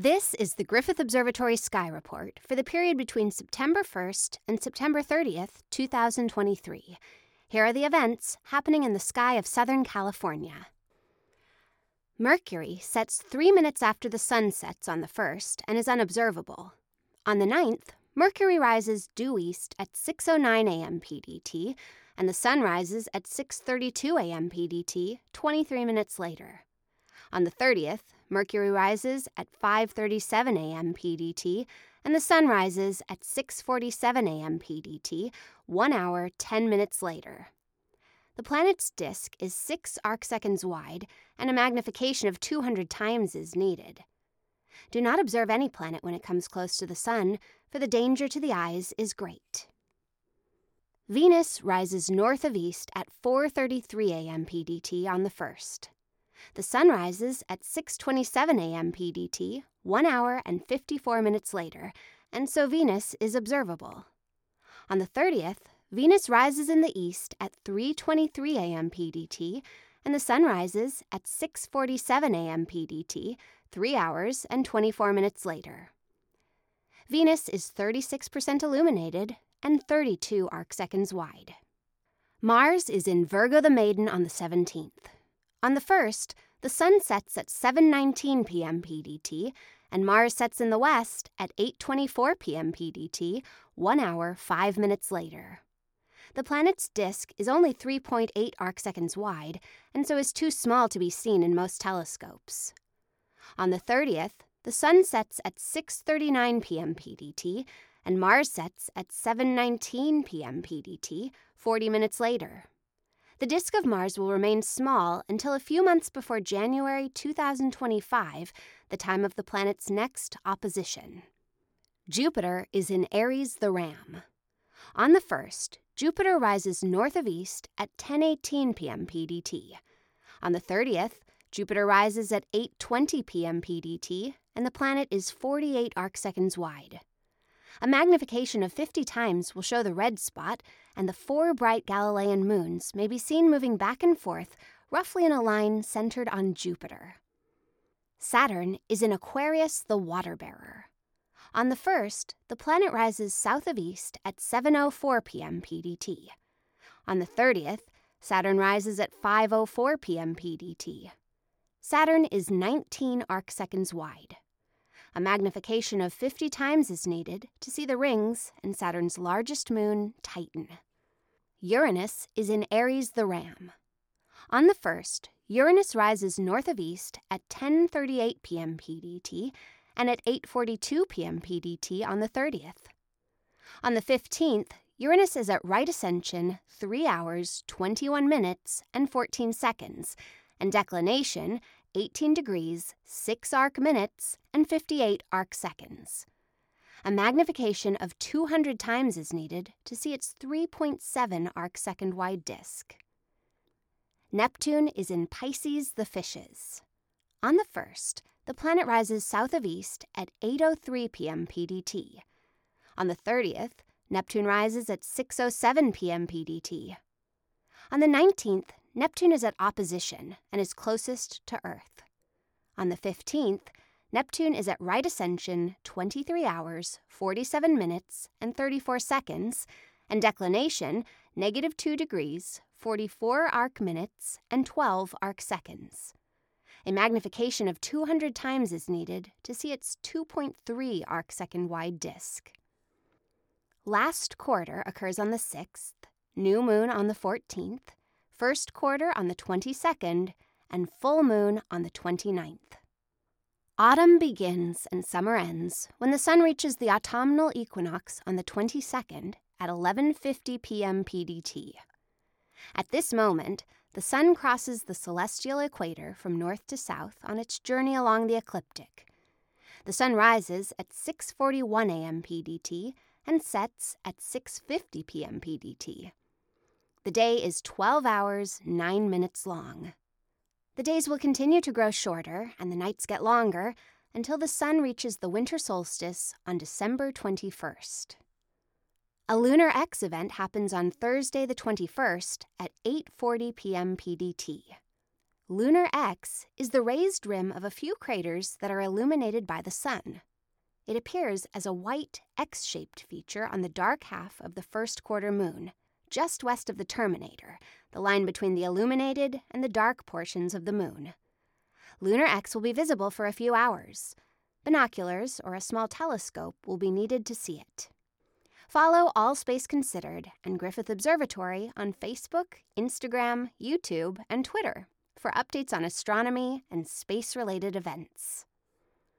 This is the Griffith Observatory Sky Report for the period between September 1st and September 30th, 2023. Here are the events happening in the sky of Southern California. Mercury sets three minutes after the sun sets on the 1st and is unobservable. On the 9th, Mercury rises due east at 6:09 a.m. PDT, and the sun rises at 6:32 a.m. PDT, 23 minutes later. On the 30th, Mercury rises at 5:37 a.m. PDT, and the sun rises at 6:47 a.m. PDT, 1 hour 10 minutes later. The planet's disk is 6 arcseconds wide, and a magnification of 200 times is needed. Do not observe any planet when it comes close to the sun, for the danger to the eyes is great. Venus rises north of east at 4:33 a.m. PDT on the 1st. The sun rises at 6:27 a.m. PDT, 1 hour and 54 minutes later, and so Venus is observable. On the 30th, Venus rises in the east at 3:23 a.m. PDT, and the sun rises at 6:47 a.m. PDT, 3 hours and 24 minutes later. Venus is 36% illuminated and 32 arcseconds wide. Mars is in Virgo the Maiden on the 17th. On the 1st, the sun sets at 7:19 p.m. PDT and Mars sets in the west at 8:24 p.m. PDT, 1 hour 5 minutes later. The planet's disk is only 3.8 arcseconds wide and so is too small to be seen in most telescopes. On the 30th, the sun sets at 6:39 p.m. PDT and Mars sets at 7:19 p.m. PDT, 40 minutes later. The disk of Mars will remain small until a few months before January 2025, the time of the planet's next opposition. Jupiter is in Aries the Ram. On the 1st, Jupiter rises north of east at 10:18 p.m. PDT. On the 30th, Jupiter rises at 8:20 p.m. PDT, and the planet is 48 arcseconds wide. A magnification of 50 times will show the red spot, and the four bright Galilean moons may be seen moving back and forth, roughly in a line centered on Jupiter. Saturn is in Aquarius the water bearer. On the 1st, the planet rises south of east at 7:04 p.m. PDT. On the 30th, Saturn rises at 5:04 p.m. PDT. Saturn is 19 arcseconds wide. A magnification of 50 times is needed to see the rings and Saturn's largest moon, Titan. Uranus is in Aries the Ram. On the 1st, Uranus rises north of east at 10:38 p.m. PDT and at 8:42 p.m. PDT on the 30th. On the 15th, Uranus is at right ascension 3 hours 21 minutes and 14 seconds and declination 18 degrees, 6 arc minutes, and 58 arc seconds. A magnification of 200 times is needed to see its 3.7 arc second wide disk. Neptune is in Pisces the Fishes. On the 1st, the planet rises south of east at 8:03 p.m. PDT. On the 30th, Neptune rises at 6:07 p.m. PDT. On the 19th, Neptune is at opposition and is closest to Earth. On the 15th, Neptune is at right ascension 23 hours, 47 minutes, and 34 seconds, and declination negative 2 degrees, 44 arc minutes, and 12 arc seconds. A magnification of 200 times is needed to see its 2.3 arc second wide disk. Last quarter occurs on the 6th, new moon on the 14th, first quarter on the 22nd, and full moon on the 29th. Autumn begins and summer ends when the sun reaches the autumnal equinox on the 22nd at 11:50 p.m. PDT. At this moment, the sun crosses the celestial equator from north to south on its journey along the ecliptic. The sun rises at 6:41 a.m. PDT and sets at 6:50 p.m. PDT. The day is 12 hours, 9 minutes long. The days will continue to grow shorter and the nights get longer until the sun reaches the winter solstice on December 21st. A lunar X event happens on Thursday the 21st at 8:40 p.m. PDT. Lunar X is the raised rim of a few craters that are illuminated by the sun. It appears as a white X shaped feature on the dark half of the first quarter moon, just west of the terminator, the line between the illuminated and the dark portions of the moon. Lunar X will be visible for a few hours. Binoculars or a small telescope will be needed to see it. Follow All Space Considered and Griffith Observatory on Facebook, Instagram, YouTube, and Twitter for updates on astronomy and space related events.